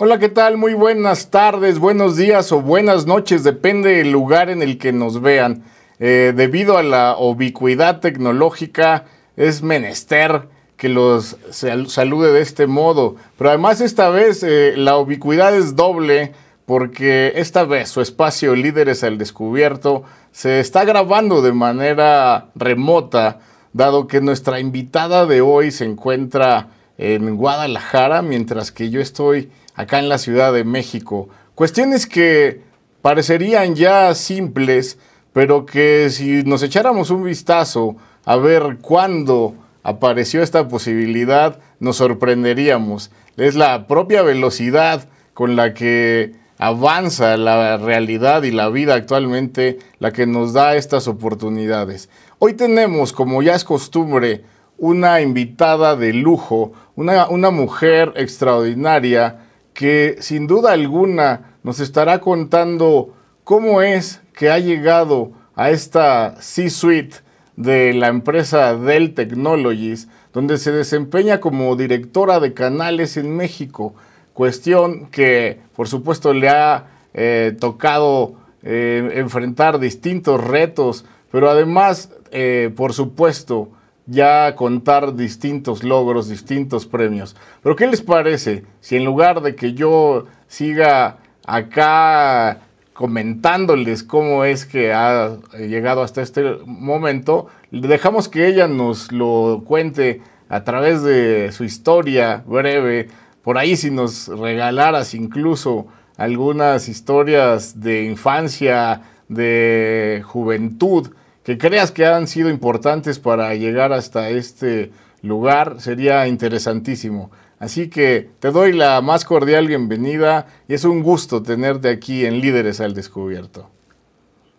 Hola, ¿qué tal? Muy buenas tardes, buenos días o buenas noches, depende del lugar en el que nos vean. Eh, debido a la ubicuidad tecnológica, es menester que los salude de este modo. Pero además esta vez eh, la ubicuidad es doble porque esta vez su espacio Líderes al Descubierto se está grabando de manera remota, dado que nuestra invitada de hoy se encuentra en Guadalajara, mientras que yo estoy acá en la Ciudad de México. Cuestiones que parecerían ya simples, pero que si nos echáramos un vistazo a ver cuándo apareció esta posibilidad, nos sorprenderíamos. Es la propia velocidad con la que avanza la realidad y la vida actualmente la que nos da estas oportunidades. Hoy tenemos, como ya es costumbre, una invitada de lujo, una, una mujer extraordinaria que sin duda alguna nos estará contando cómo es que ha llegado a esta C-Suite de la empresa Dell Technologies, donde se desempeña como directora de canales en México, cuestión que por supuesto le ha eh, tocado eh, enfrentar distintos retos, pero además, eh, por supuesto, ya contar distintos logros, distintos premios. Pero ¿qué les parece si en lugar de que yo siga acá comentándoles cómo es que ha llegado hasta este momento, dejamos que ella nos lo cuente a través de su historia breve, por ahí si nos regalaras incluso algunas historias de infancia, de juventud, que creas que han sido importantes para llegar hasta este lugar, sería interesantísimo. Así que te doy la más cordial bienvenida y es un gusto tenerte aquí en Líderes al Descubierto.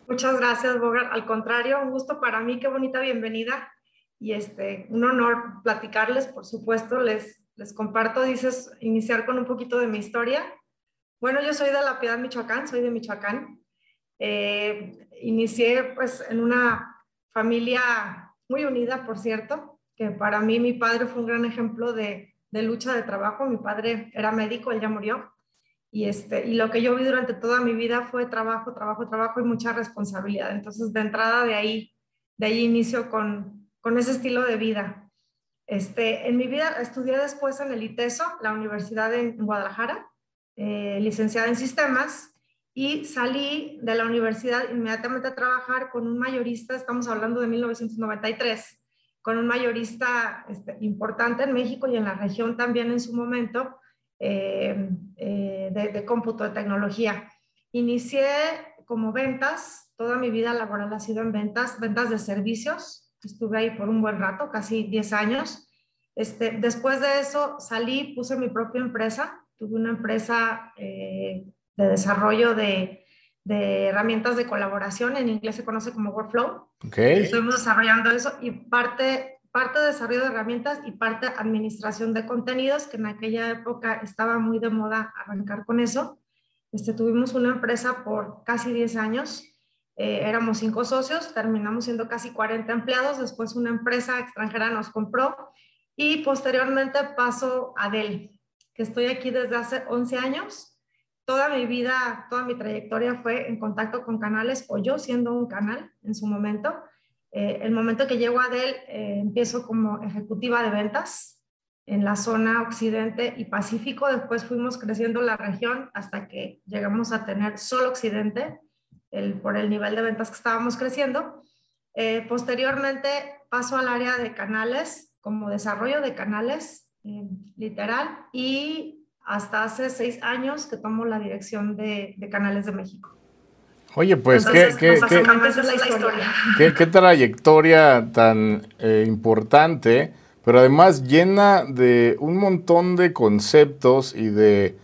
Muchas gracias, Bogart. Al contrario, un gusto para mí, qué bonita bienvenida y este, un honor platicarles, por supuesto, les, les comparto, dices, iniciar con un poquito de mi historia. Bueno, yo soy de La Piedad, Michoacán, soy de Michoacán. Eh, inicié pues en una familia muy unida, por cierto, que para mí mi padre fue un gran ejemplo de, de lucha de trabajo. Mi padre era médico, él ya murió. Y, este, y lo que yo vi durante toda mi vida fue trabajo, trabajo, trabajo y mucha responsabilidad. Entonces, de entrada de ahí, de ahí inicio con, con ese estilo de vida. Este, en mi vida estudié después en el ITESO, la Universidad en Guadalajara, eh, licenciada en sistemas, y salí de la universidad inmediatamente a trabajar con un mayorista, estamos hablando de 1993, con un mayorista este, importante en México y en la región también en su momento, eh, eh, de, de, cómputo de tecnología. Inicié como ventas, toda mi vida laboral ha sido en ventas, ventas de servicios, estuve ahí por un buen rato, casi 10 años. Este, después de eso salí, puse mi propia empresa, tuve una empresa eh, de desarrollo de, de, herramientas de colaboración, en inglés se conoce como Workflow. Okay. Estuvimos desarrollando eso y parte, parte de desarrollo de herramientas y parte administración de contenidos, que en aquella época estaba muy de moda arrancar con eso. Este, tuvimos una empresa por casi 10 años, eh, éramos cinco socios, terminamos siendo casi 40 empleados, después una empresa extranjera nos compró y posteriormente paso a Dell, que estoy aquí desde hace 11 años toda mi vida, toda mi trayectoria fue en contacto con canales o yo siendo un canal en su momento. Eh, el momento que llego a Dell, eh, empiezo como ejecutiva de ventas en la zona occidente y pacífico. Después fuimos creciendo la región hasta que llegamos a tener solo occidente por el nivel de ventas que estábamos creciendo. Eh, posteriormente paso al área de canales, como desarrollo de canales, literal, y hasta hace seis años que tomo la dirección de, de Canales de México. Oye, pues Entonces, ¿qué, qué, qué, qué, qué, trayectoria tan eh, importante, pero además llena de un montón de conceptos y de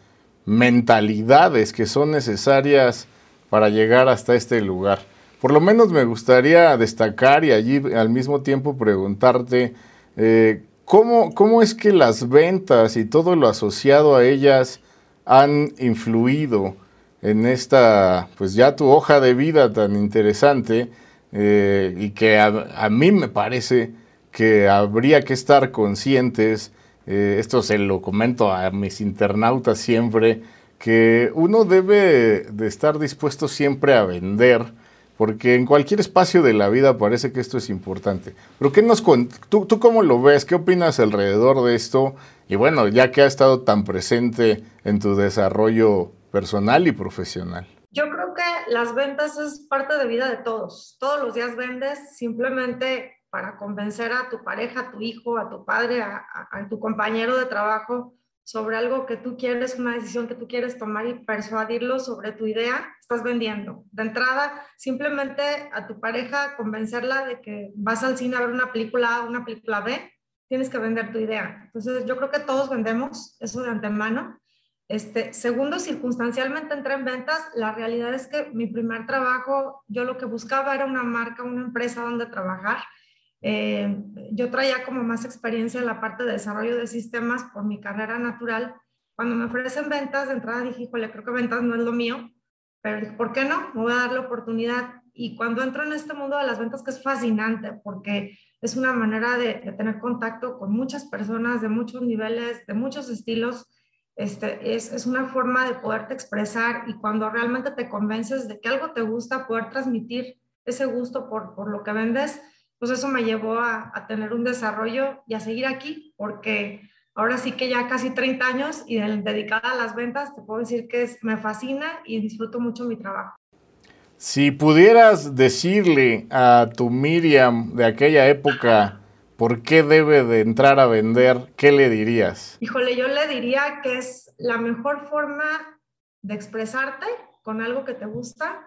mentalidades que son necesarias para llegar hasta este lugar. Por lo menos me gustaría destacar y allí al mismo tiempo preguntarte eh, ¿Cómo, ¿Cómo es que las ventas y todo lo asociado a ellas han influido en esta, pues ya tu hoja de vida tan interesante eh, y que a, mí me parece que habría que estar conscientes eh, esto se lo comento a mis internautas siempre, que uno debe de estar dispuesto siempre a vender, porque en cualquier espacio de la vida parece que esto es importante. Pero ¿qué nos tú, tú cómo lo ves? ¿Qué opinas alrededor de esto? Y bueno, ya que ha estado tan presente en tu desarrollo personal y profesional. Yo creo que las ventas es parte de vida de todos. Todos los días vendes simplemente para convencer a tu pareja, a tu hijo, a tu padre, a, a tu compañero de trabajo sobre algo que tú quieres, una decisión que tú quieres tomar y persuadirlo sobre tu idea, estás vendiendo. De entrada, simplemente a tu pareja convencerla de que vas al cine a ver una película A, una película B, tienes que vender tu idea. Entonces, yo creo que todos vendemos eso de antemano. Este, segundo, circunstancialmente entré en ventas. La realidad es que mi primer trabajo, yo lo que buscaba era una marca, una empresa donde trabajar eh, yo traía como más experiencia en la parte de desarrollo de sistemas por mi carrera natural. Cuando me ofrecen ventas, de entrada dije, híjole, creo que ventas no es lo mío, pero ¿por qué no? Me voy a dar la oportunidad. Y cuando entro en este mundo de las ventas, que es fascinante, porque es una manera de, tener contacto con muchas personas de muchos niveles, de muchos estilos, este, es, es, una forma de poderte expresar y cuando realmente te convences de que algo te gusta, poder transmitir ese gusto por, por lo que vendes, pues eso me llevó a, tener un desarrollo y a seguir aquí, porque ahora sí que ya casi 30 años y dedicada a las ventas, te puedo decir que me fascina y disfruto mucho mi trabajo. Si pudieras decirle a tu Miriam de aquella época por qué debe de entrar a vender, ¿qué le dirías? Híjole, yo le diría que es la mejor forma de expresarte con algo que te gusta,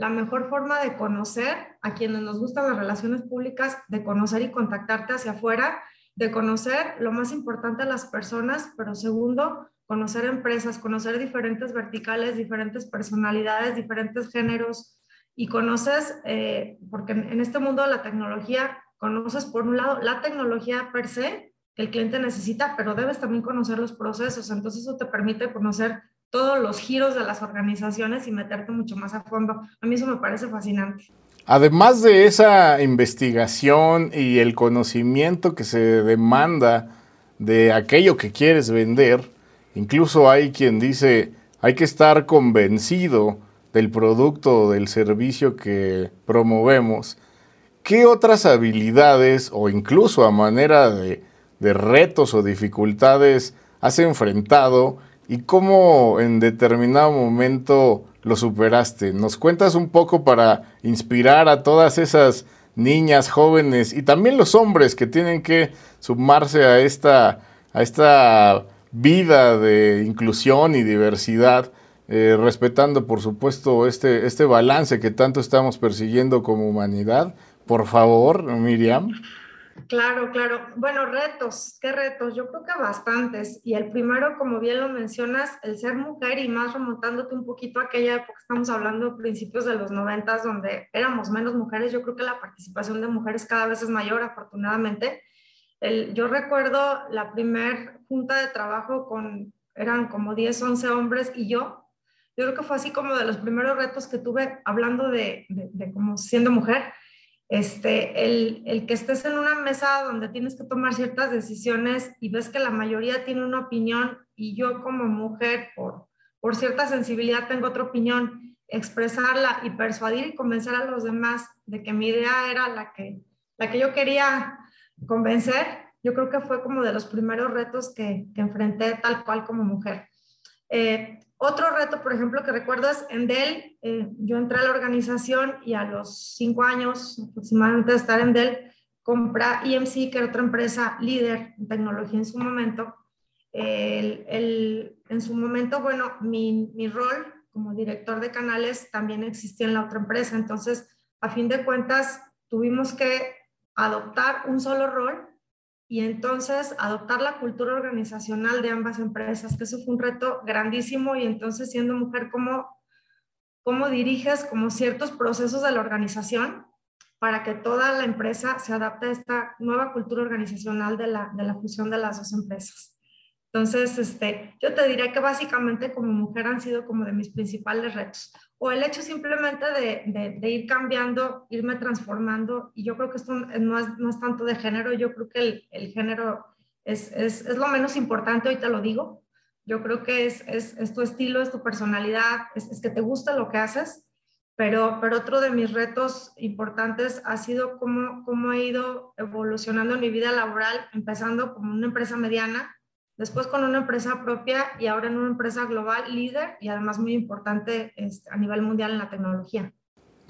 la mejor forma de conocer a quienes nos gustan las relaciones públicas, de conocer y contactarte hacia afuera, de conocer lo más importante a las personas, pero segundo, conocer empresas, conocer diferentes verticales, diferentes personalidades, diferentes géneros. Y conoces, eh, porque en este mundo de la tecnología, conoces por un lado la tecnología per se que el cliente necesita, pero debes también conocer los procesos, entonces eso te permite conocer todos los giros de las organizaciones y meterte mucho más a fondo. A mí eso me parece fascinante. Además de esa investigación y el conocimiento que se demanda de aquello que quieres vender, incluso hay quien dice, hay que estar convencido del producto o del servicio que promovemos. ¿Qué otras habilidades o incluso a manera de, de retos o dificultades has enfrentado y cómo en determinado momento lo superaste. ¿Nos cuentas un poco para inspirar a todas esas niñas, jóvenes y también los hombres que tienen que sumarse a esta, a esta vida de inclusión y diversidad, eh, respetando por supuesto este, este balance que tanto estamos persiguiendo como humanidad? Por favor, Miriam. Claro, claro. Bueno, retos, ¿qué retos? Yo creo que bastantes. Y el primero, como bien lo mencionas, el ser mujer y más remontándote un poquito a aquella época, estamos hablando de principios de los noventas, donde éramos menos mujeres. Yo creo que la participación de mujeres cada vez es mayor, afortunadamente. Yo recuerdo la primer junta de trabajo con, eran como 10, 11 hombres y yo. Yo creo que fue así como de los primeros retos que tuve hablando de, de, de como siendo mujer este, el, el, que estés en una mesa donde tienes que tomar ciertas decisiones y ves que la mayoría tiene una opinión y yo como mujer, por, por cierta sensibilidad, tengo otra opinión, expresarla y persuadir y convencer a los demás de que mi idea era la que, la que yo quería convencer, yo creo que fue como de los primeros retos que, que enfrenté tal cual como mujer. Eh, otro reto, por ejemplo, que recuerdo es en Dell. Eh, yo entré a la organización y a los cinco años aproximadamente de estar en Dell, compra EMC, que era otra empresa líder en tecnología en su momento. en su momento, bueno, mi rol como director de canales también existía en la otra empresa. Entonces, a fin de cuentas, tuvimos que adoptar un solo rol y entonces adoptar la cultura organizacional de ambas empresas, que eso fue un reto grandísimo y entonces siendo mujer, ¿cómo, cómo diriges como ciertos procesos de la organización para que toda la empresa se adapte a esta nueva cultura organizacional de la, de la fusión de las dos empresas? Entonces, este, yo te diría que básicamente como mujer han sido como de mis principales retos. O el hecho simplemente de, de, ir cambiando, irme transformando. Y yo creo que esto no es, no es, tanto de género, yo creo que el, el género es, es, es lo menos importante, hoy te lo digo. Yo creo que es, es tu estilo, es tu personalidad, es, que te gusta lo que haces, pero, pero otro de mis retos importantes ha sido cómo, cómo he ido evolucionando en mi vida laboral, empezando como una empresa mediana, después con una empresa propia y ahora en una empresa global líder y además muy importante este, a nivel mundial en la tecnología.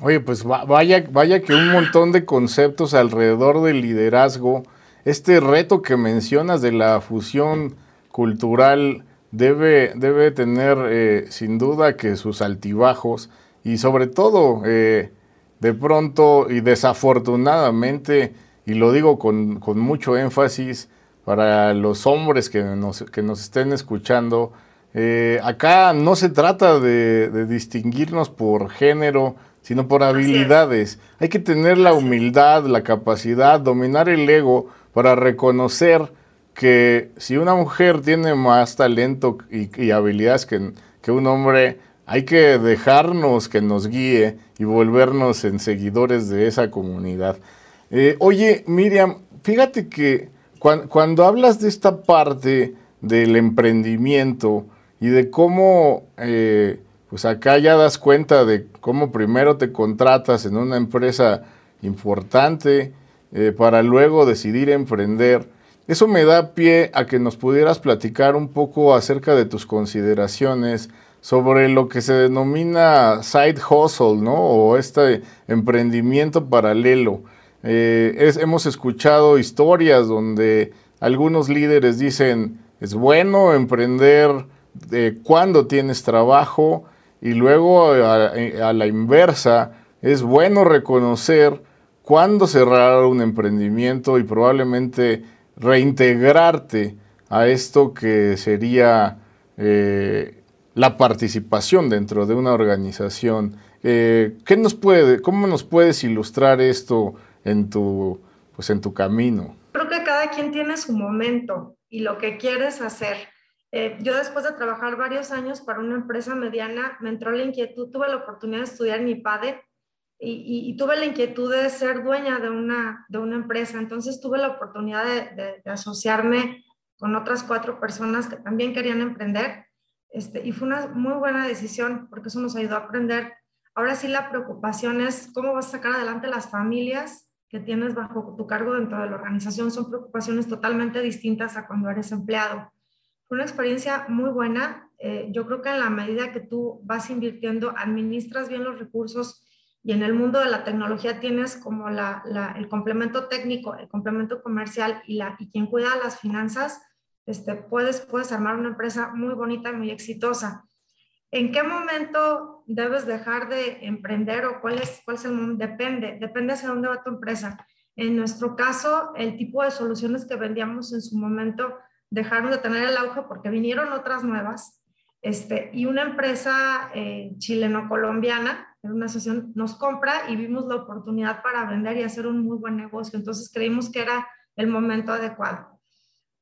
Oye, pues vaya, vaya que un montón de conceptos alrededor del liderazgo, este reto que mencionas de la fusión cultural debe, debe tener eh, sin duda que sus altibajos y sobre todo eh, de pronto y desafortunadamente, y lo digo con, con mucho énfasis, para los hombres que nos, que nos estén escuchando, eh, acá no se trata de, distinguirnos por género, sino por habilidades. Hay que tener la humildad, la capacidad, dominar el ego para reconocer que si una mujer tiene más talento y, habilidades que, que, un hombre, hay que dejarnos que nos guíe y volvernos en seguidores de esa comunidad. Eh, oye, Miriam, fíjate que cuando, hablas de esta parte del emprendimiento y de cómo, eh, pues acá ya das cuenta de cómo primero te contratas en una empresa importante eh, para luego decidir emprender, eso me da pie a que nos pudieras platicar un poco acerca de tus consideraciones sobre lo que se denomina side hustle, ¿no? O este emprendimiento paralelo. Eh, hemos escuchado historias donde algunos líderes dicen, es bueno emprender eh, cuando tienes trabajo y luego a, la inversa, es bueno reconocer cuándo cerrar un emprendimiento y probablemente reintegrarte a esto que sería eh, la participación dentro de una organización. ¿qué nos puede, ¿Cómo nos puedes ilustrar esto? En tu, pues en tu camino? Creo que cada quien tiene su momento y lo que quieres hacer. Eh, yo después de trabajar varios años para una empresa mediana, me entró la inquietud, tuve la oportunidad de estudiar en IPADE y, y, tuve la inquietud de ser dueña de una, de una empresa. Entonces tuve la oportunidad de, de, asociarme con otras cuatro personas que también querían emprender. Este, y fue una muy buena decisión porque eso nos ayudó a aprender. Ahora sí la preocupación es cómo vas a sacar adelante las familias que tienes bajo tu cargo dentro de la organización son preocupaciones totalmente distintas a cuando eres empleado. Fue una experiencia muy buena. Eh, yo creo que en la medida que tú vas invirtiendo, administras bien los recursos y en el mundo de la tecnología tienes como la, el complemento técnico, el complemento comercial y, la, y quien cuida las finanzas, este, puedes, puedes armar una empresa muy bonita, muy exitosa. ¿En qué momento debes dejar de emprender o cuál es, cuál es el momento? Depende, depende hacia dónde va tu empresa. En nuestro caso, el tipo de soluciones que vendíamos en su momento dejaron de tener el auge porque vinieron otras nuevas. Este, y una empresa eh, chileno-colombiana, una asociación, nos compra y vimos la oportunidad para vender y hacer un muy buen negocio. Entonces creímos que era el momento adecuado.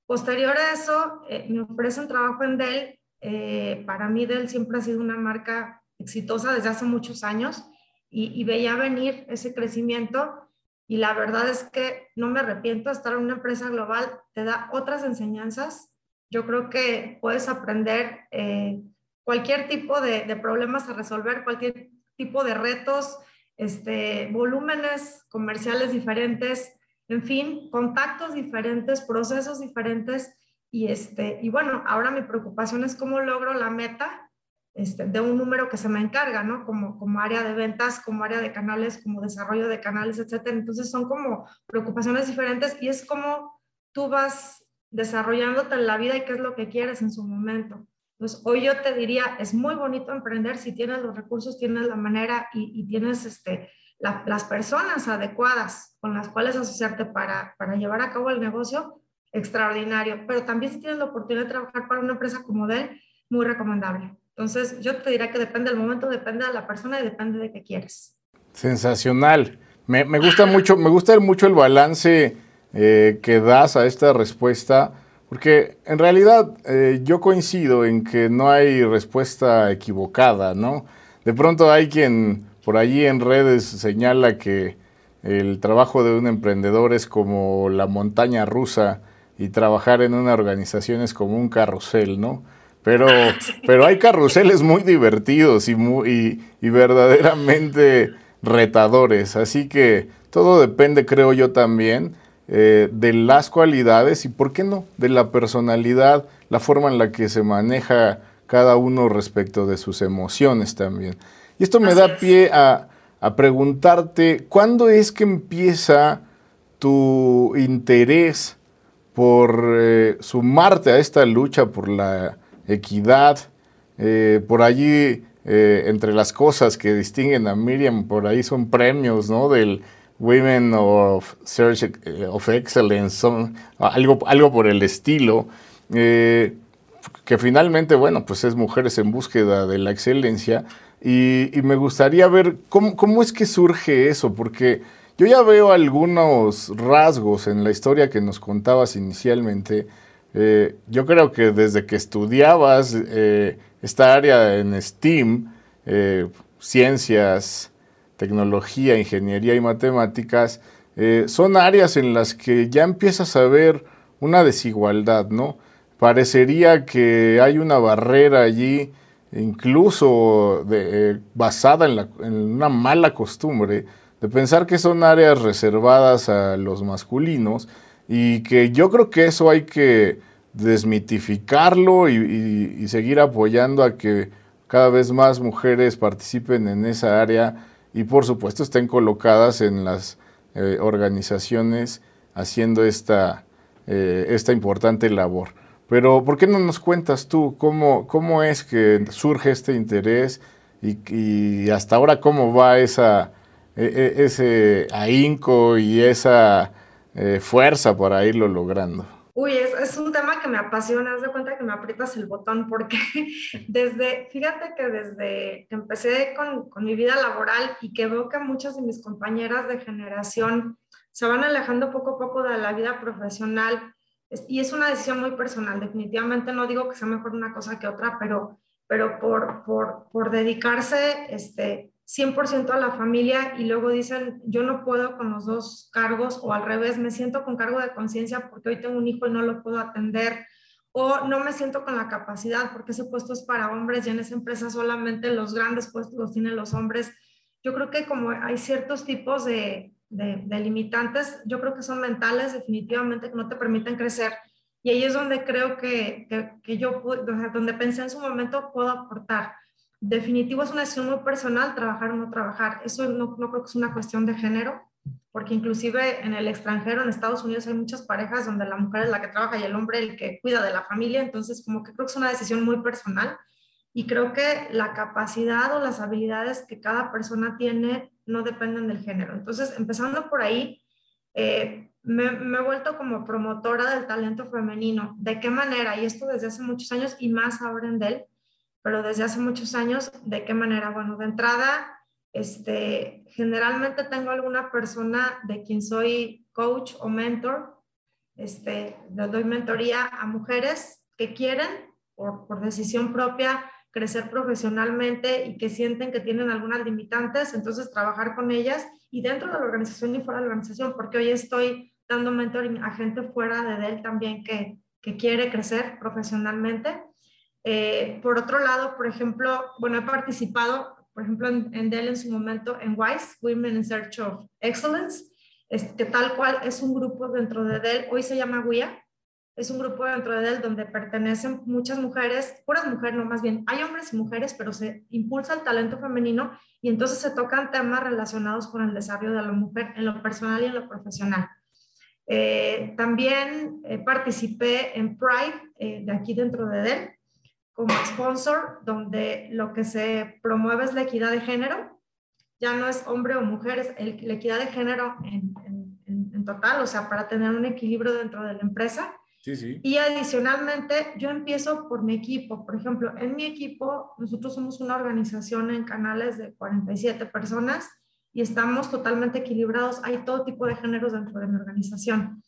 Posterior a eso, eh, me ofrecen trabajo en Dell eh, para mí Dell siempre ha sido una marca exitosa desde hace muchos años y, veía venir ese crecimiento y la verdad es que no me arrepiento, estar en una empresa global te da otras enseñanzas. Yo creo que puedes aprender eh, cualquier tipo de, problemas a resolver, cualquier tipo de retos, este, volúmenes comerciales diferentes, en fin, contactos diferentes, procesos diferentes y, este, y bueno, ahora mi preocupación es cómo logro la meta este, de un número que se me encarga, ¿no? Como, como área de ventas, como área de canales, como desarrollo de canales, etcétera. Entonces son como preocupaciones diferentes y es como tú vas desarrollándote en la vida y qué es lo que quieres en su momento. Entonces, hoy yo te diría, es muy bonito emprender si tienes los recursos, tienes la manera y, tienes este, las personas adecuadas con las cuales asociarte para, para llevar a cabo el negocio, extraordinario, pero también si tienes la oportunidad de trabajar para una empresa como Dell, muy recomendable. Entonces, yo te diría que depende del momento, depende de la persona y depende de qué quieres. Sensacional. Me, gusta mucho, me gusta mucho el balance eh, que das a esta respuesta, porque en realidad eh, yo coincido en que no hay respuesta equivocada, ¿no? De pronto hay quien por allí en redes señala que el trabajo de un emprendedor es como la montaña rusa y trabajar en una organización es como un carrusel, ¿no? Pero, pero hay carruseles muy divertidos y, muy, y, verdaderamente retadores, así que todo depende, creo yo también, eh, de las cualidades y, ¿por qué no?, de la personalidad, la forma en la que se maneja cada uno respecto de sus emociones también. Y esto me da pie a, a preguntarte, ¿cuándo es que empieza tu interés por eh, sumarte a esta lucha por la equidad? Eh, por allí, eh, entre las cosas que distinguen a Miriam, por ahí son premios, ¿no? Del Women of Search of Excellence, algo, algo por el estilo, que finalmente, bueno, pues es Mujeres en Búsqueda de la Excelencia, y, me gustaría ver cómo, cómo, es que surge eso, porque yo ya veo algunos rasgos en la historia que nos contabas inicialmente. Eh, yo creo que desde que estudiabas eh, esta área en STEAM, eh, ciencias, tecnología, ingeniería y matemáticas, son áreas en las que ya empiezas a ver una desigualdad, ¿no? Parecería que hay una barrera allí incluso eh, basada en, una mala costumbre de pensar que son áreas reservadas a los masculinos y que yo creo que eso hay que desmitificarlo y, seguir apoyando a que cada vez más mujeres participen en esa área y por supuesto estén colocadas en las eh, organizaciones haciendo esta, eh, esta importante labor. Pero, ¿por qué no nos cuentas tú cómo, cómo es que surge este interés y, hasta ahora cómo va esa, ese ahínco y esa eh, fuerza para irlo logrando? Uy, es, es, un tema que me apasiona, haz de cuenta que me aprietas el botón porque desde, fíjate que desde que empecé con, con mi vida laboral y que veo que muchas de mis compañeras de generación se van alejando poco a poco de la vida profesional, y es una decisión muy personal, definitivamente no digo que sea mejor una cosa que otra, pero, pero por, por, por dedicarse este, 100% a la familia y luego dicen, yo no puedo con los dos cargos o al revés, me siento con cargo de conciencia porque hoy tengo un hijo y no lo puedo atender o no me siento con la capacidad porque ese puesto es para hombres y en esa empresa solamente los grandes puestos los tienen los hombres. Yo creo que como hay ciertos tipos de, de, limitantes, yo creo que son mentales definitivamente que no te permiten crecer. Y ahí es donde creo que, que, yo, donde pensé en su momento, puedo aportar. Definitivo es una decisión muy personal, trabajar o no trabajar. Eso no, creo que es una cuestión de género, porque inclusive en el extranjero, en Estados Unidos, hay muchas parejas donde la mujer es la que trabaja y el hombre el que cuida de la familia. Entonces, como que creo que es una decisión muy personal. Y creo que la capacidad o las habilidades que cada persona tiene no dependen del género. Entonces, empezando por ahí, eh, me, he vuelto como promotora del talento femenino. ¿De qué manera? Y esto desde hace muchos años y más ahora en Dell, pero desde hace muchos años, ¿de qué manera? Bueno, de entrada, este, generalmente tengo alguna persona de quien soy coach o mentor. Este, le doy mentoría a mujeres que quieren, por, por decisión propia, crecer profesionalmente y que sienten que tienen algunas limitantes, entonces trabajar con ellas y dentro de la organización y fuera de la organización, porque hoy estoy dando mentoring a gente fuera de Dell también que, que quiere crecer profesionalmente. Eh, por otro lado, por ejemplo, bueno, he participado, por ejemplo, en, en Dell en su momento en WISE, Women in Search of Excellence, este, tal cual es un grupo dentro de Dell, hoy se llama WIA, es un grupo dentro de él donde pertenecen muchas mujeres, puras mujeres, no más bien, hay hombres y mujeres, pero se impulsa el talento femenino y entonces se tocan temas relacionados con el desarrollo de la mujer en lo personal y en lo profesional. Eh, también eh, participé en Pride eh, de aquí dentro de Dell como sponsor, donde lo que se promueve es la equidad de género. Ya no es hombre o mujer, es la equidad de género en, en total, o sea, para tener un equilibrio dentro de la empresa. Y adicionalmente, yo empiezo por mi equipo. Por ejemplo, en mi equipo, nosotros somos una organización en canales de 47 personas y estamos totalmente equilibrados. Hay todo tipo de géneros dentro de mi organización.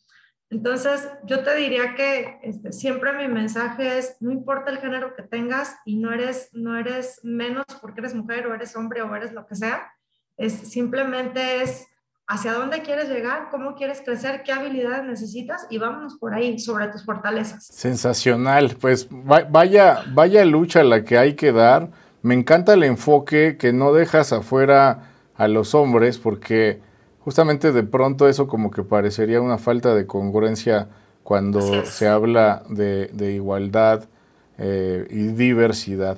Entonces, yo te diría que este, siempre mi mensaje es, no importa el género que tengas y no eres, no eres menos porque eres mujer o eres hombre o eres lo que sea, es simplemente es hacia dónde quieres llegar, cómo quieres crecer, qué habilidades necesitas y vámonos por ahí, sobre tus fortalezas. Sensacional, pues vaya, vaya lucha la que hay que dar. Me encanta el enfoque que no dejas afuera a los hombres porque justamente de pronto eso como que parecería una falta de congruencia cuando se habla de, igualdad eh, y diversidad.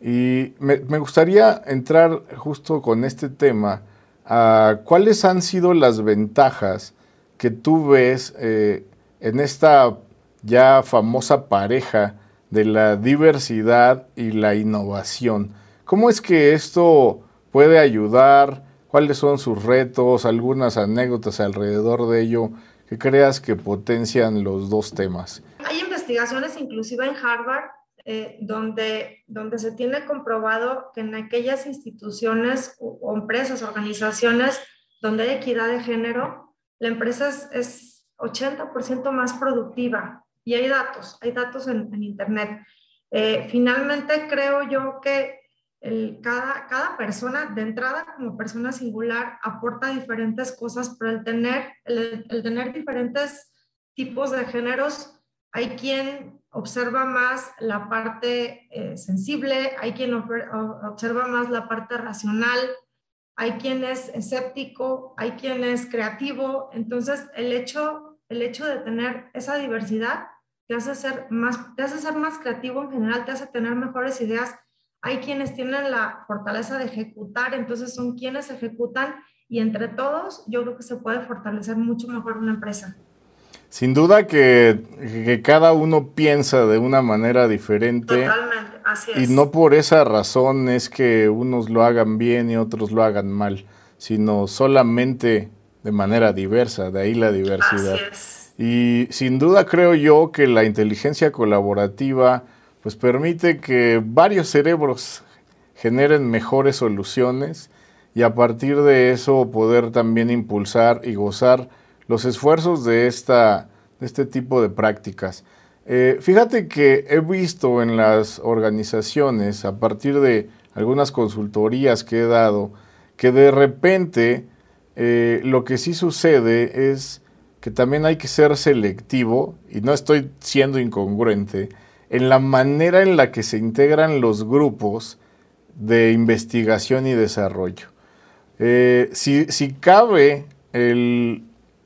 Y me, gustaría entrar justo con este tema a cuáles han sido las ventajas que tú ves eh, en esta ya famosa pareja de la diversidad y la innovación. ¿Cómo es que esto puede ayudar? ¿Cuáles son sus retos? ¿Algunas anécdotas alrededor de ello que creas que potencian los dos temas? Hay investigaciones inclusive en Harvard eh, donde, donde se tiene comprobado que en aquellas instituciones o, empresas, organizaciones donde hay equidad de género, la empresa es, 80% más productiva. Y hay datos, hay datos en, Internet. Eh, finalmente, creo yo que cada, cada persona, de entrada como persona singular, aporta diferentes cosas, pero el tener, el tener diferentes tipos de géneros, hay quien observa más la parte eh, sensible, hay quien observa más la parte racional, hay quien es escéptico, hay quien es creativo. Entonces, el hecho, el hecho de tener esa diversidad te hace, ser más, te hace ser más creativo en general, te hace tener mejores ideas. Hay quienes tienen la fortaleza de ejecutar, entonces son quienes ejecutan y entre todos yo creo que se puede fortalecer mucho mejor una empresa. Sin duda que, cada uno piensa de una manera diferente. Totalmente, así es. Y no por esa razón es que unos lo hagan bien y otros lo hagan mal, sino solamente de manera diversa, de ahí la diversidad. Así es. Y sin duda creo yo que la inteligencia colaborativa pues permite que varios cerebros generen mejores soluciones y a partir de eso poder también impulsar y gozar los esfuerzos de, esta, de este tipo de prácticas. Eh, fíjate que he visto en las organizaciones, a partir de algunas consultorías que he dado, que de repente eh, lo que sí sucede es que también hay que ser selectivo, y no estoy siendo incongruente, en la manera en la que se integran los grupos de investigación y desarrollo. Eh, si, si cabe el,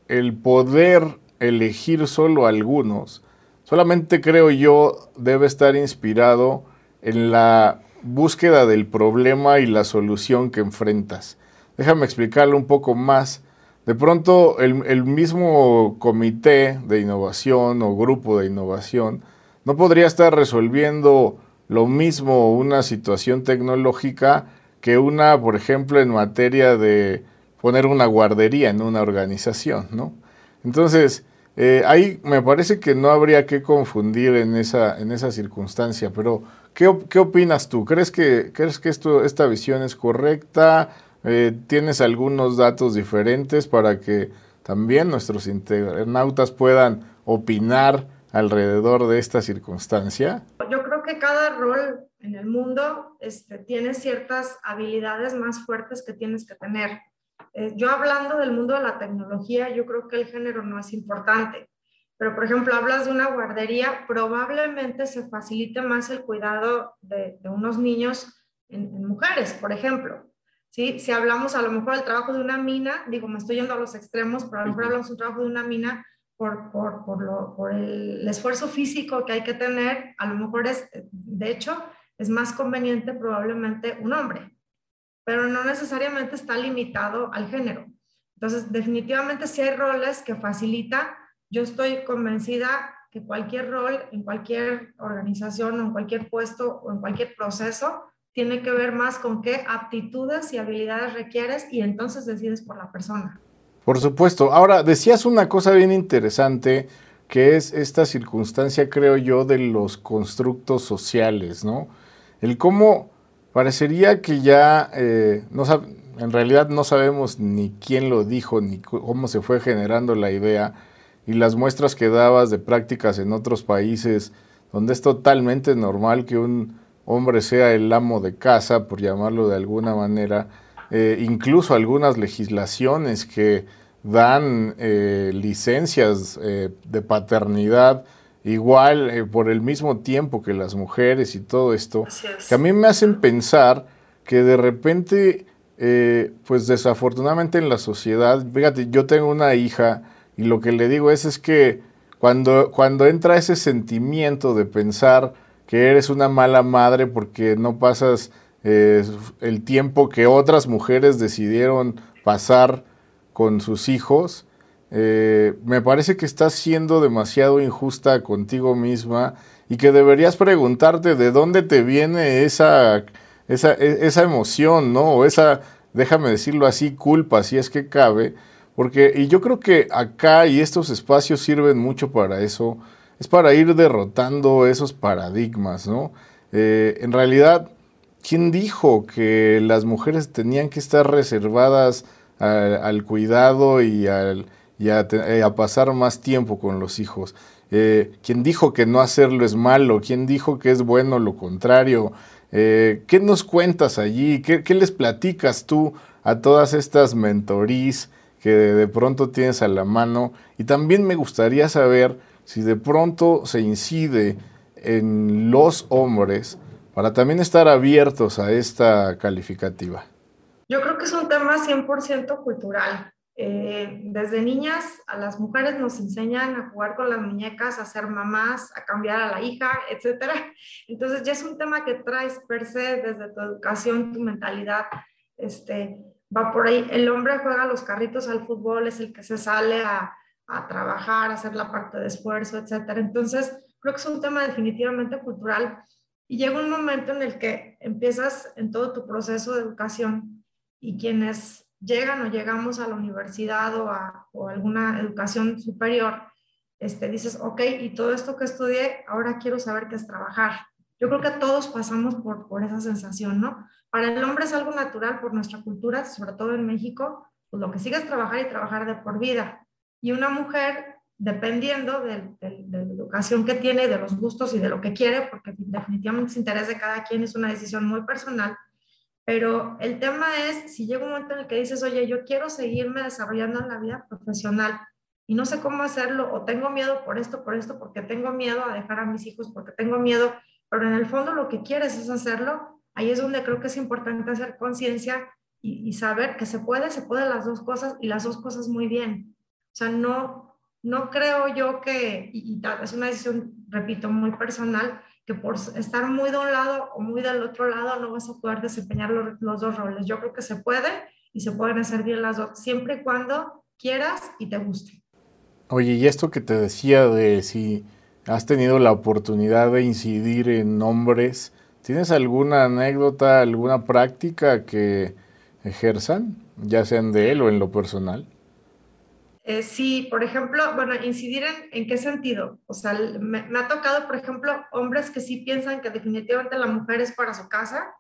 el poder elegir solo algunos, solamente creo yo debe estar inspirado en la búsqueda del problema y la solución que enfrentas. Déjame explicarlo un poco más. De pronto el, mismo comité de innovación o grupo de innovación no podría estar resolviendo lo mismo una situación tecnológica que una, por ejemplo, en materia de poner una guardería en una organización, ¿no? Entonces, eh, ahí me parece que no habría que confundir en esa, en esa circunstancia, pero ¿qué, ¿qué, opinas tú? ¿Crees que, crees que esto, esta visión es correcta? Eh, ¿Tienes algunos datos diferentes para que también nuestros internautas puedan opinar alrededor de esta circunstancia? Yo creo que cada rol en el mundo este, tiene ciertas habilidades más fuertes que tienes que tener. Eh, yo hablando del mundo de la tecnología, yo creo que el género no es importante, pero por ejemplo, hablas de una guardería, probablemente se facilite más el cuidado de, unos niños en, mujeres, por ejemplo. ¿sí? Si hablamos a lo mejor del trabajo de una mina, digo, me estoy yendo a los extremos, pero a lo mejor hablamos de un trabajo de una mina por, por, por, lo, por el, esfuerzo físico que hay que tener, a lo mejor es, de hecho, es más conveniente probablemente un hombre pero no necesariamente está limitado al género. Entonces, definitivamente si hay roles que facilita, yo estoy convencida que cualquier rol en cualquier organización o en cualquier puesto o en cualquier proceso tiene que ver más con qué aptitudes y habilidades requieres y entonces decides por la persona. Por supuesto. Ahora, decías una cosa bien interesante que es esta circunstancia, creo yo, de los constructos sociales, ¿no? El cómo Parecería que ya eh, no en realidad no sabemos ni quién lo dijo, ni cómo se fue generando la idea, y las muestras que dabas de prácticas en otros países, donde es totalmente normal que un hombre sea el amo de casa, por llamarlo de alguna manera, eh, incluso algunas legislaciones que dan eh, licencias eh, de paternidad igual por el mismo tiempo que las mujeres y todo esto, que a mí me hacen pensar que de repente, pues desafortunadamente en la sociedad, fíjate, yo tengo una hija y lo que le digo es, es que cuando, cuando entra ese sentimiento de pensar que eres una mala madre porque no pasas el tiempo que otras mujeres decidieron pasar con sus hijos, eh, me parece que estás siendo demasiado injusta contigo misma y que deberías preguntarte de dónde te viene esa, esa, e, esa emoción, ¿no? O esa, déjame decirlo así, culpa, si es que cabe, porque, y yo creo que acá y estos espacios sirven mucho para eso, es para ir derrotando esos paradigmas, ¿no? Eh, en realidad, ¿quién dijo que las mujeres tenían que estar reservadas al cuidado y, eh, a, pasar más tiempo con los hijos? Eh, ¿Quién dijo que no hacerlo es malo? ¿Quién dijo que es bueno lo contrario? ¿Qué nos cuentas allí? ¿Qué, ¿Qué, les platicas tú a todas estas mentorís que de pronto tienes a la mano. Y también me gustaría saber si de pronto se incide en los hombres para también estar abiertos a esta calificativa. Yo creo que es un tema 100% cultural. Eh, desde niñas a las mujeres nos enseñan a jugar con las muñecas, a ser mamás, a cambiar a la hija, etc. Entonces ya es un tema que traes per se desde tu educación, tu mentalidad. Este, va por ahí. El hombre juega los carritos al fútbol, es el que se sale a, trabajar, a hacer la parte de esfuerzo, etc. Entonces, creo que es un tema definitivamente cultural y llega un momento en el que empiezas en todo tu proceso de educación y quienes llegan o llegamos a la universidad o a alguna educación superior, este, dices, ok, y todo esto que estudié, ahora quiero saber qué es trabajar. Yo creo que todos pasamos por, por esa sensación, ¿no? Para el hombre es algo natural por nuestra cultura, sobre todo en México, pues lo que sigue es trabajar y trabajar de por vida. Y una mujer, dependiendo de, la educación que tiene, de los gustos y de lo que quiere, porque definitivamente el interés de cada quien es una decisión muy personal, pero el tema es, si llega un momento en el que dices, oye, yo quiero seguirme desarrollando en la vida profesional y no sé cómo hacerlo, o tengo miedo por esto, por esto, porque tengo miedo a dejar a mis hijos, porque tengo miedo, pero en el fondo lo que quieres es hacerlo, ahí es donde creo que es importante hacer conciencia y, saber que se puede, se puede las dos cosas y las dos cosas muy bien. O sea, no, no creo yo que, y, es una decisión, repito, muy personal, que por estar muy de un lado o muy del otro lado no vas a poder desempeñar los, los dos roles. Yo creo que se puede y se pueden hacer bien las dos, siempre y cuando quieras y te guste. Oye, y esto que te decía de si has tenido la oportunidad de incidir en hombres ¿Tienes alguna anécdota, alguna práctica que ejerzan, ya sean de él o en lo personal? Eh, sí, por ejemplo, bueno, incidir en, en qué sentido. O sea, me, ha tocado, por ejemplo, hombres que sí piensan que definitivamente la mujer es para su casa,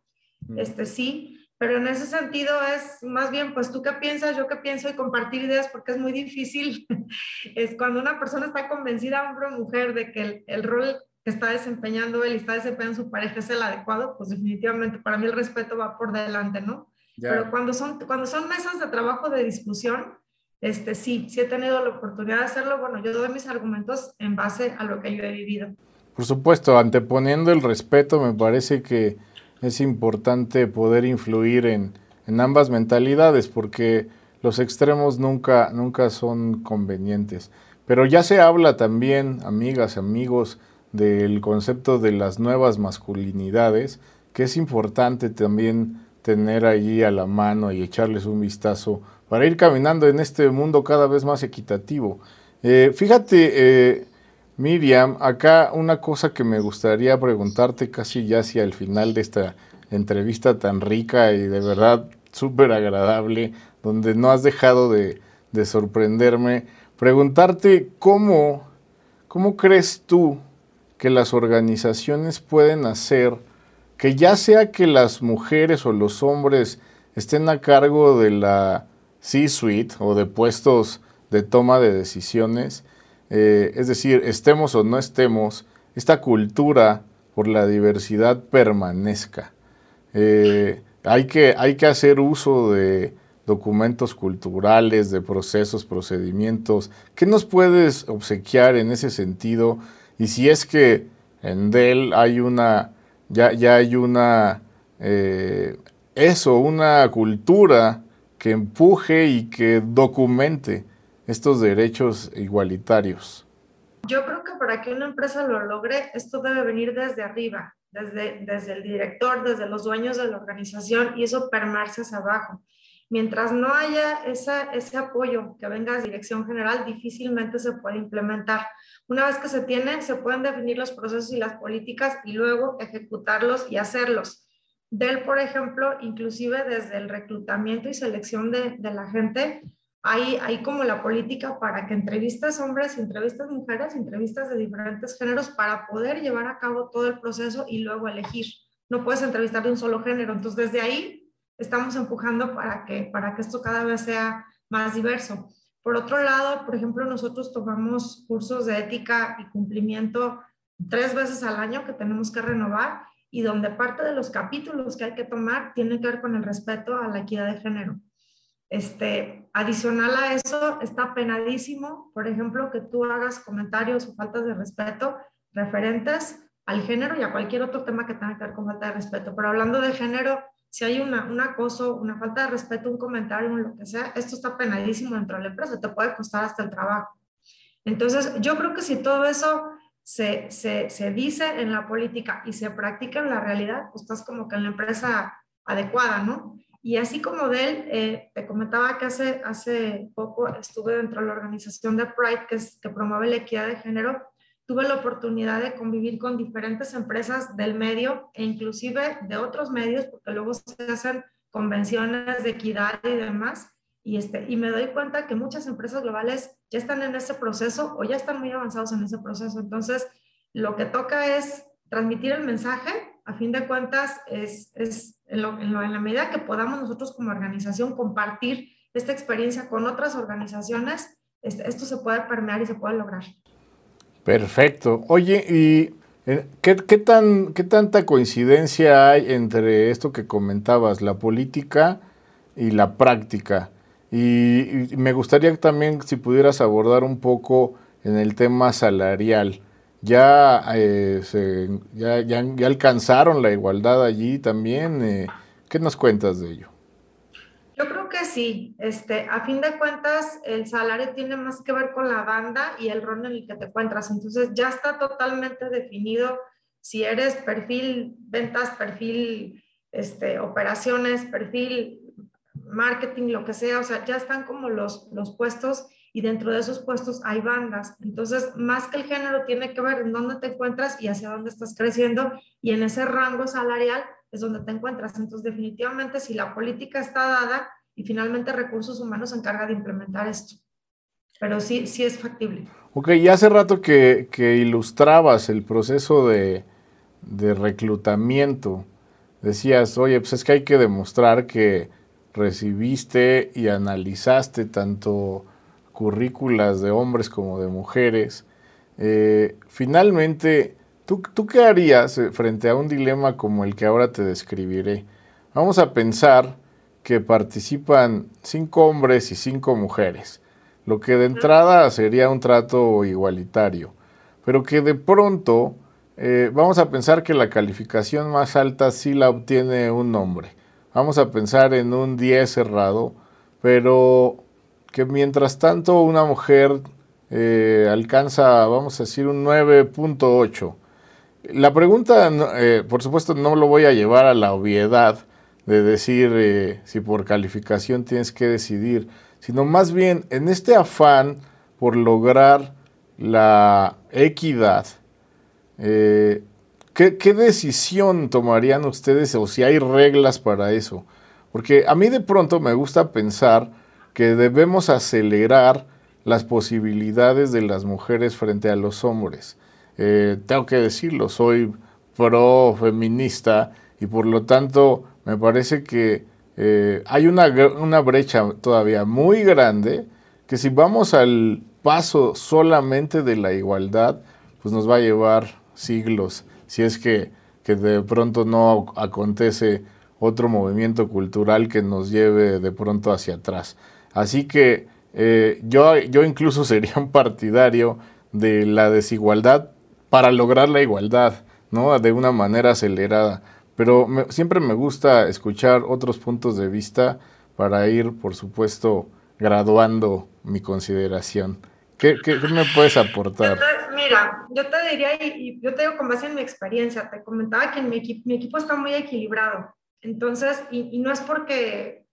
este sí, pero en ese sentido es más bien, pues tú qué piensas, yo qué pienso y compartir ideas porque es muy difícil. es cuando una persona está convencida, hombre o mujer, de que el, el rol está desempeñando él y está desempeñando su pareja es el adecuado, pues definitivamente para mí el respeto va por delante, ¿no? Pero cuando son, cuando son mesas de trabajo de discusión, este, sí, sí he tenido la oportunidad de hacerlo, bueno, yo doy mis argumentos en base a lo que yo he vivido. Por supuesto, anteponiendo el respeto, me parece que es importante poder influir en, en ambas mentalidades, porque los extremos nunca, nunca son convenientes. Pero ya se habla también, amigas, amigos, del concepto de las nuevas masculinidades, que es importante también tener allí a la mano y echarles un vistazo para ir caminando en este mundo cada vez más equitativo. Eh, fíjate, eh, Miriam, acá una cosa que me gustaría preguntarte casi ya hacia el final de esta entrevista tan rica y de verdad súper agradable, donde no has dejado de, de sorprenderme, preguntarte cómo, cómo crees tú que las organizaciones pueden hacer que ya sea que las mujeres o los hombres estén a cargo de la C-suite o de puestos de toma de decisiones, eh, es decir, estemos o no estemos, esta cultura por la diversidad permanezca. Eh, hay que, hay que hacer uso de documentos culturales, de procesos, procedimientos. ¿Qué nos puedes obsequiar en ese sentido? Y si es que en Dell hay una, ya, ya hay una, eh, eso, una cultura que empuje y que documente estos derechos igualitarios. Yo creo que para que una empresa lo logre, esto debe venir desde arriba, desde, desde el director, desde los dueños de la organización y eso permearse hacia abajo. Mientras no haya ese apoyo que venga de dirección general, difícilmente se puede implementar. Una vez que se tiene, se pueden definir los procesos y las políticas y luego ejecutarlos y hacerlos. Del, por ejemplo, inclusive desde el reclutamiento y selección de, de la gente, hay, hay, como la política para que entrevistas hombres, entrevistas mujeres, entrevistas de diferentes géneros para poder llevar a cabo todo el proceso y luego elegir. No puedes entrevistar de un solo género. Entonces, desde ahí estamos empujando para que, para que esto cada vez sea más diverso. Por otro lado, por ejemplo, nosotros tomamos cursos de ética y cumplimiento tres veces al año que tenemos que renovar y donde parte de los capítulos que hay que tomar tiene que ver con el respeto a la equidad de género. Este, adicional a eso, está penadísimo, por ejemplo, que tú hagas comentarios o faltas de respeto referentes al género y a cualquier otro tema que tenga que ver con falta de respeto. Pero hablando de género, si hay una, un acoso, una falta de respeto, un comentario, lo que sea, esto está penadísimo dentro de la empresa, te puede costar hasta el trabajo. Entonces, yo creo que si todo eso se, se, se dice en la política y se practica en la realidad, pues estás como que en la empresa adecuada, ¿no? Y así como de él, eh, te comentaba que hace, hace poco estuve dentro de la organización de Pride, que, es, promueve la equidad de género, tuve la oportunidad de convivir con diferentes empresas del medio e inclusive de otros medios, porque luego se hacen convenciones de equidad y demás. Y, este, y me doy cuenta que muchas empresas globales ya están en ese proceso o ya están muy avanzados en ese proceso. Entonces, lo que toca es transmitir el mensaje. A fin de cuentas, es, es en, en, en la medida que podamos nosotros como organización compartir esta experiencia con otras organizaciones, este, esto se puede permear y se puede lograr. Perfecto. Oye, ¿y eh, qué, tan, qué tanta coincidencia hay entre esto que comentabas, la política y la práctica? Y, me gustaría también si pudieras abordar un poco en el tema salarial. Ya, eh, ya, ya, alcanzaron la igualdad allí también. Eh, ¿Qué nos cuentas de ello? Yo creo que sí. Este, a fin de cuentas, el salario tiene más que ver con la banda y el rol en el que te encuentras. Entonces, ya está totalmente definido si eres perfil ventas, perfil este, operaciones, perfil marketing, lo que sea. O sea, ya están como los, los puestos y dentro de esos puestos hay bandas. Entonces, más que el género, tiene que ver en dónde te encuentras y hacia dónde estás creciendo y en ese rango salarial es donde te encuentras. Entonces, definitivamente, si la política está dada y finalmente recursos humanos se encarga de implementar esto. Pero sí, sí es factible. Ok, y hace rato que, que ilustrabas el proceso de, de reclutamiento. Decías, oye, pues es que hay que demostrar que recibiste y analizaste tanto currículas de hombres como de mujeres. Eh, finalmente, ¿Tú, qué harías eh, frente a un dilema como el que ahora te describiré? Vamos a pensar que participan cinco hombres y cinco mujeres, lo que de entrada sería un trato igualitario, pero que de pronto eh, vamos a pensar que la calificación más alta sí la obtiene un hombre. Vamos a pensar en un 10 cerrado, pero que mientras tanto una mujer eh, alcanza, vamos a decir, un 9.8 la pregunta, eh, por supuesto, no lo voy a llevar a la obviedad de decir eh, si por calificación tienes que decidir, sino más bien en este afán por lograr la equidad, eh, ¿qué, ¿qué, decisión tomarían ustedes o si hay reglas para eso? Porque a mí de pronto me gusta pensar que debemos acelerar las posibilidades de las mujeres frente a los hombres. Eh, tengo que decirlo, soy pro feminista y por lo tanto me parece que eh, hay una brecha todavía muy grande que si vamos al paso solamente de la igualdad, pues nos va a llevar siglos, si es que, que de pronto no acontece otro movimiento cultural que nos lleve de pronto hacia atrás. Así que eh, yo, yo incluso sería un partidario de la desigualdad para lograr la igualdad, ¿no? De una manera acelerada. Pero siempre me gusta escuchar otros puntos de vista para ir, por supuesto, graduando mi consideración. ¿Qué, me puedes aportar? Mira, yo te diría, y, yo te digo con base en mi experiencia, te comentaba que mi, equipo, mi equipo está muy equilibrado. Entonces, y, y, no es porque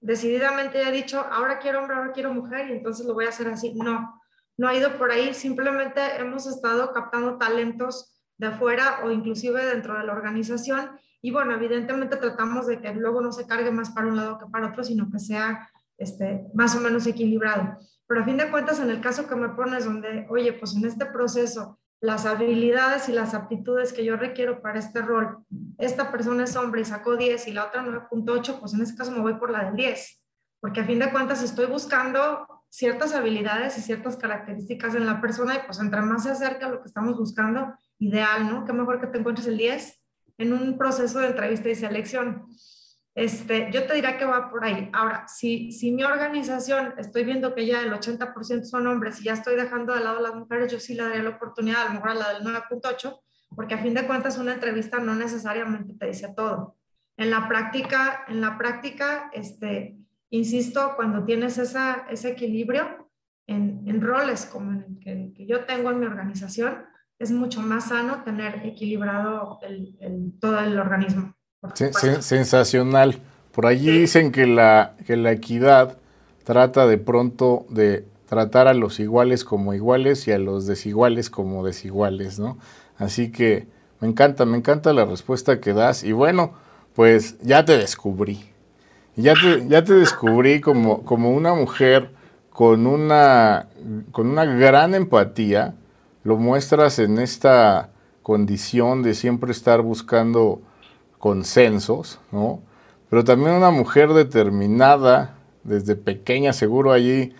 decididamente haya dicho, ahora quiero hombre, ahora quiero mujer, y entonces lo voy a hacer así. No, no ha ido por ahí. Simplemente hemos estado captando talentos de afuera o inclusive dentro de la organización. Y bueno, evidentemente tratamos de que luego no se cargue más para un lado que para otro, sino que sea este, más o menos equilibrado. Pero a fin de cuentas, en el caso que me pones donde, oye, pues en este proceso, las habilidades y las aptitudes que yo requiero para este rol, esta persona es hombre y sacó 10 y la otra 9.8, pues en este caso me voy por la del 10, porque a fin de cuentas estoy buscando ciertas habilidades y ciertas características en la persona y pues entre más se acerca a lo que estamos buscando, ideal, ¿no? Qué mejor que te encuentres el 10 en un proceso de entrevista y selección. Este, yo te diría que va por ahí. Ahora, si, si mi organización estoy viendo que ya el 80% son hombres y ya estoy dejando de lado a las mujeres, yo sí le daría la oportunidad, a lo mejor a la del 9.8, porque a fin de cuentas una entrevista no necesariamente te dice todo. En la práctica, en la práctica, este, insisto, cuando tienes esa, ese equilibrio en, en roles como el que, que, yo tengo en mi organización, es mucho más sano tener equilibrado el, el, todo el organismo sensacional. Por allí dicen que la, que la equidad trata de pronto de tratar a los iguales como iguales y a los desiguales como desiguales, ¿no? Así que me encanta, me encanta la respuesta que das y bueno, pues ya te descubrí. Ya te, ya te descubrí como, como una mujer con una, con una gran empatía, lo muestras en esta condición de siempre estar buscando consensos, ¿no? Pero también una mujer determinada, desde pequeña, seguro allí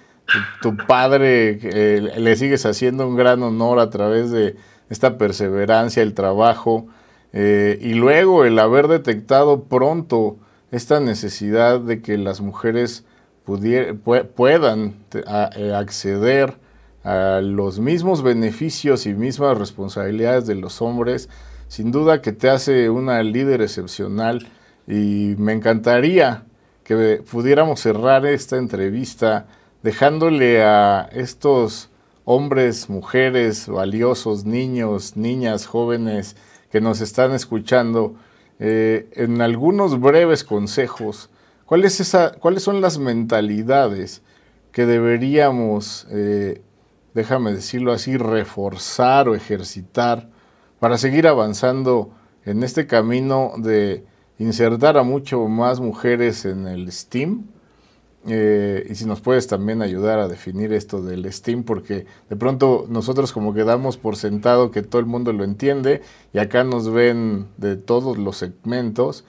tu, padre eh, le sigues haciendo un gran honor a través de esta perseverancia, el trabajo, eh, y luego el haber detectado pronto esta necesidad de que las mujeres puedan eh, acceder a los mismos beneficios y mismas responsabilidades de los hombres sin duda que te hace una líder excepcional y me encantaría que pudiéramos cerrar esta entrevista dejándole a estos hombres, mujeres, valiosos, niños, niñas, jóvenes que nos están escuchando, eh, en algunos breves consejos, ¿cuál esa, ¿cuáles son las mentalidades que deberíamos, eh, déjame decirlo así, reforzar o ejercitar para seguir avanzando en este camino de insertar a mucho más mujeres en el STEAM. Eh, y si nos puedes también ayudar a definir esto del STEAM, porque de pronto nosotros como que damos por sentado que todo el mundo lo entiende y acá nos ven de todos los segmentos.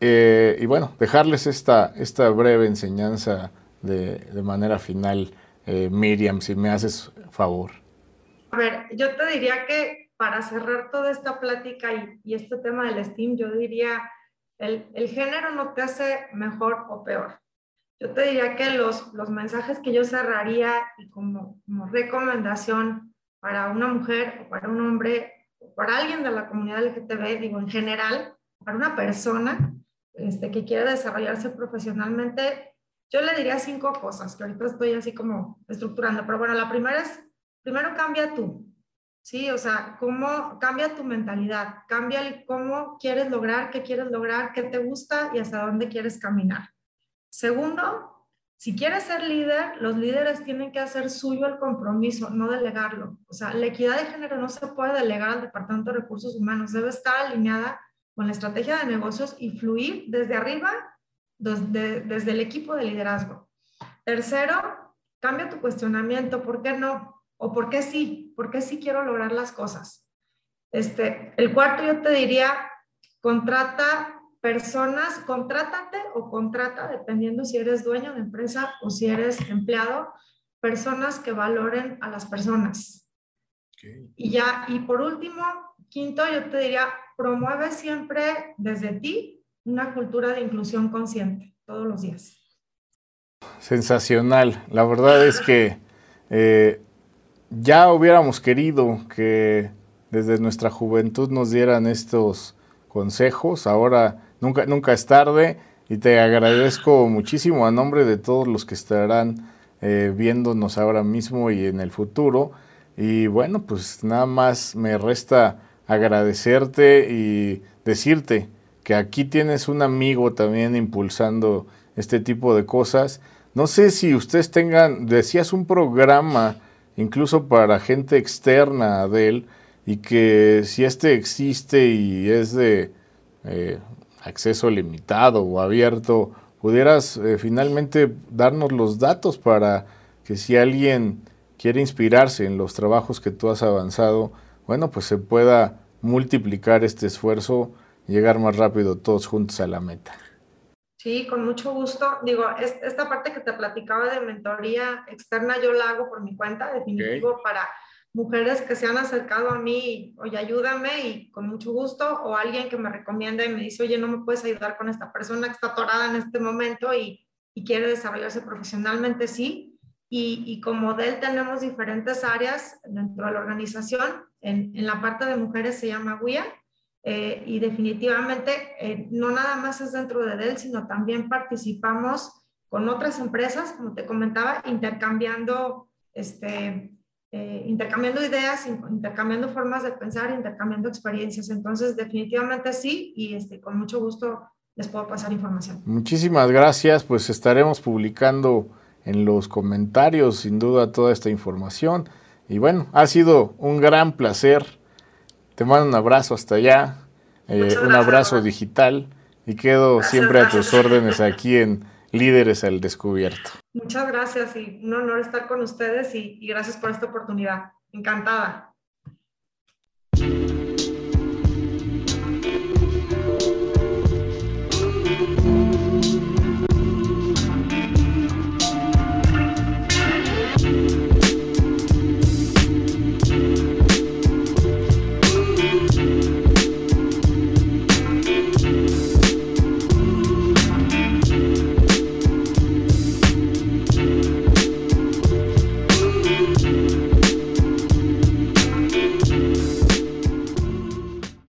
Eh, y bueno, dejarles esta, esta breve enseñanza de, manera final, eh, Miriam, si me haces favor. A ver, yo te diría que para cerrar toda esta plática y, este tema del STEAM, yo diría, el, género no te hace mejor o peor. Yo te diría que los, mensajes que yo cerraría y como, como recomendación para una mujer o para un hombre o para alguien de la comunidad LGTB, digo en general, para una persona este, que quiere desarrollarse profesionalmente, yo le diría cinco cosas que ahorita estoy así como estructurando. Pero bueno, la primera es, primero cambia tú. ¿Sí? O sea, cómo cambia tu mentalidad, cambia el cómo quieres lograr, qué quieres lograr, qué te gusta y hasta dónde quieres caminar. Segundo, si quieres ser líder, los líderes tienen que hacer suyo el compromiso, no delegarlo. O sea, la equidad de género no se puede delegar al Departamento de Recursos Humanos, debe estar alineada con la estrategia de negocios y fluir desde arriba, desde, desde el equipo de liderazgo. Tercero, cambia tu cuestionamiento, ¿por qué no? ¿O por qué sí? ¿Por qué sí quiero lograr las cosas? Este, el cuarto yo te diría, contrata personas, contrátate o contrata, dependiendo si eres dueño de empresa o si eres empleado, personas que valoren a las personas. Y ya, y por último, quinto, yo te diría, promueve siempre desde ti una cultura de inclusión consciente todos los días. Sensacional. La verdad es que eh, ya hubiéramos querido que desde nuestra juventud nos dieran estos consejos. Ahora nunca, nunca es tarde y te agradezco muchísimo a nombre de todos los que estarán eh, viéndonos ahora mismo y en el futuro. Y bueno, pues nada más me resta agradecerte y decirte que aquí tienes un amigo también impulsando este tipo de cosas. No sé si ustedes tengan, decías un programa incluso para gente externa a él y que si este existe y es de eh, acceso limitado o abierto, pudieras eh, finalmente darnos los datos para que si alguien quiere inspirarse en los trabajos que tú has avanzado, bueno, pues se pueda multiplicar este esfuerzo llegar más rápido todos juntos a la meta. Sí, con mucho gusto. Digo, esta parte que te platicaba de mentoría externa yo la hago por mi cuenta, definitivo, para mujeres que se han acercado a mí, oye, ayúdame y con mucho gusto, o alguien que me recomienda y me dice, oye, no me puedes ayudar con esta persona que está atorada en este momento y, y quiere desarrollarse profesionalmente, sí. Y, y, como DEL tenemos diferentes áreas dentro de la organización. En, en la parte de mujeres se llama WIA eh, y definitivamente eh, no nada más es dentro de DEL, sino también participamos con otras empresas, como te comentaba, intercambiando, este, eh, intercambiando ideas, intercambiando formas de pensar, intercambiando experiencias. Entonces, definitivamente sí, y este, con mucho gusto les puedo pasar información. Muchísimas gracias, pues estaremos publicando en los comentarios sin duda toda esta información. Y bueno, ha sido un gran placer te mando un abrazo hasta allá, eh, un abrazo digital y quedo siempre a tus órdenes aquí en Líderes al Descubierto. Muchas gracias y un honor estar con ustedes y, y gracias por esta oportunidad. Encantada.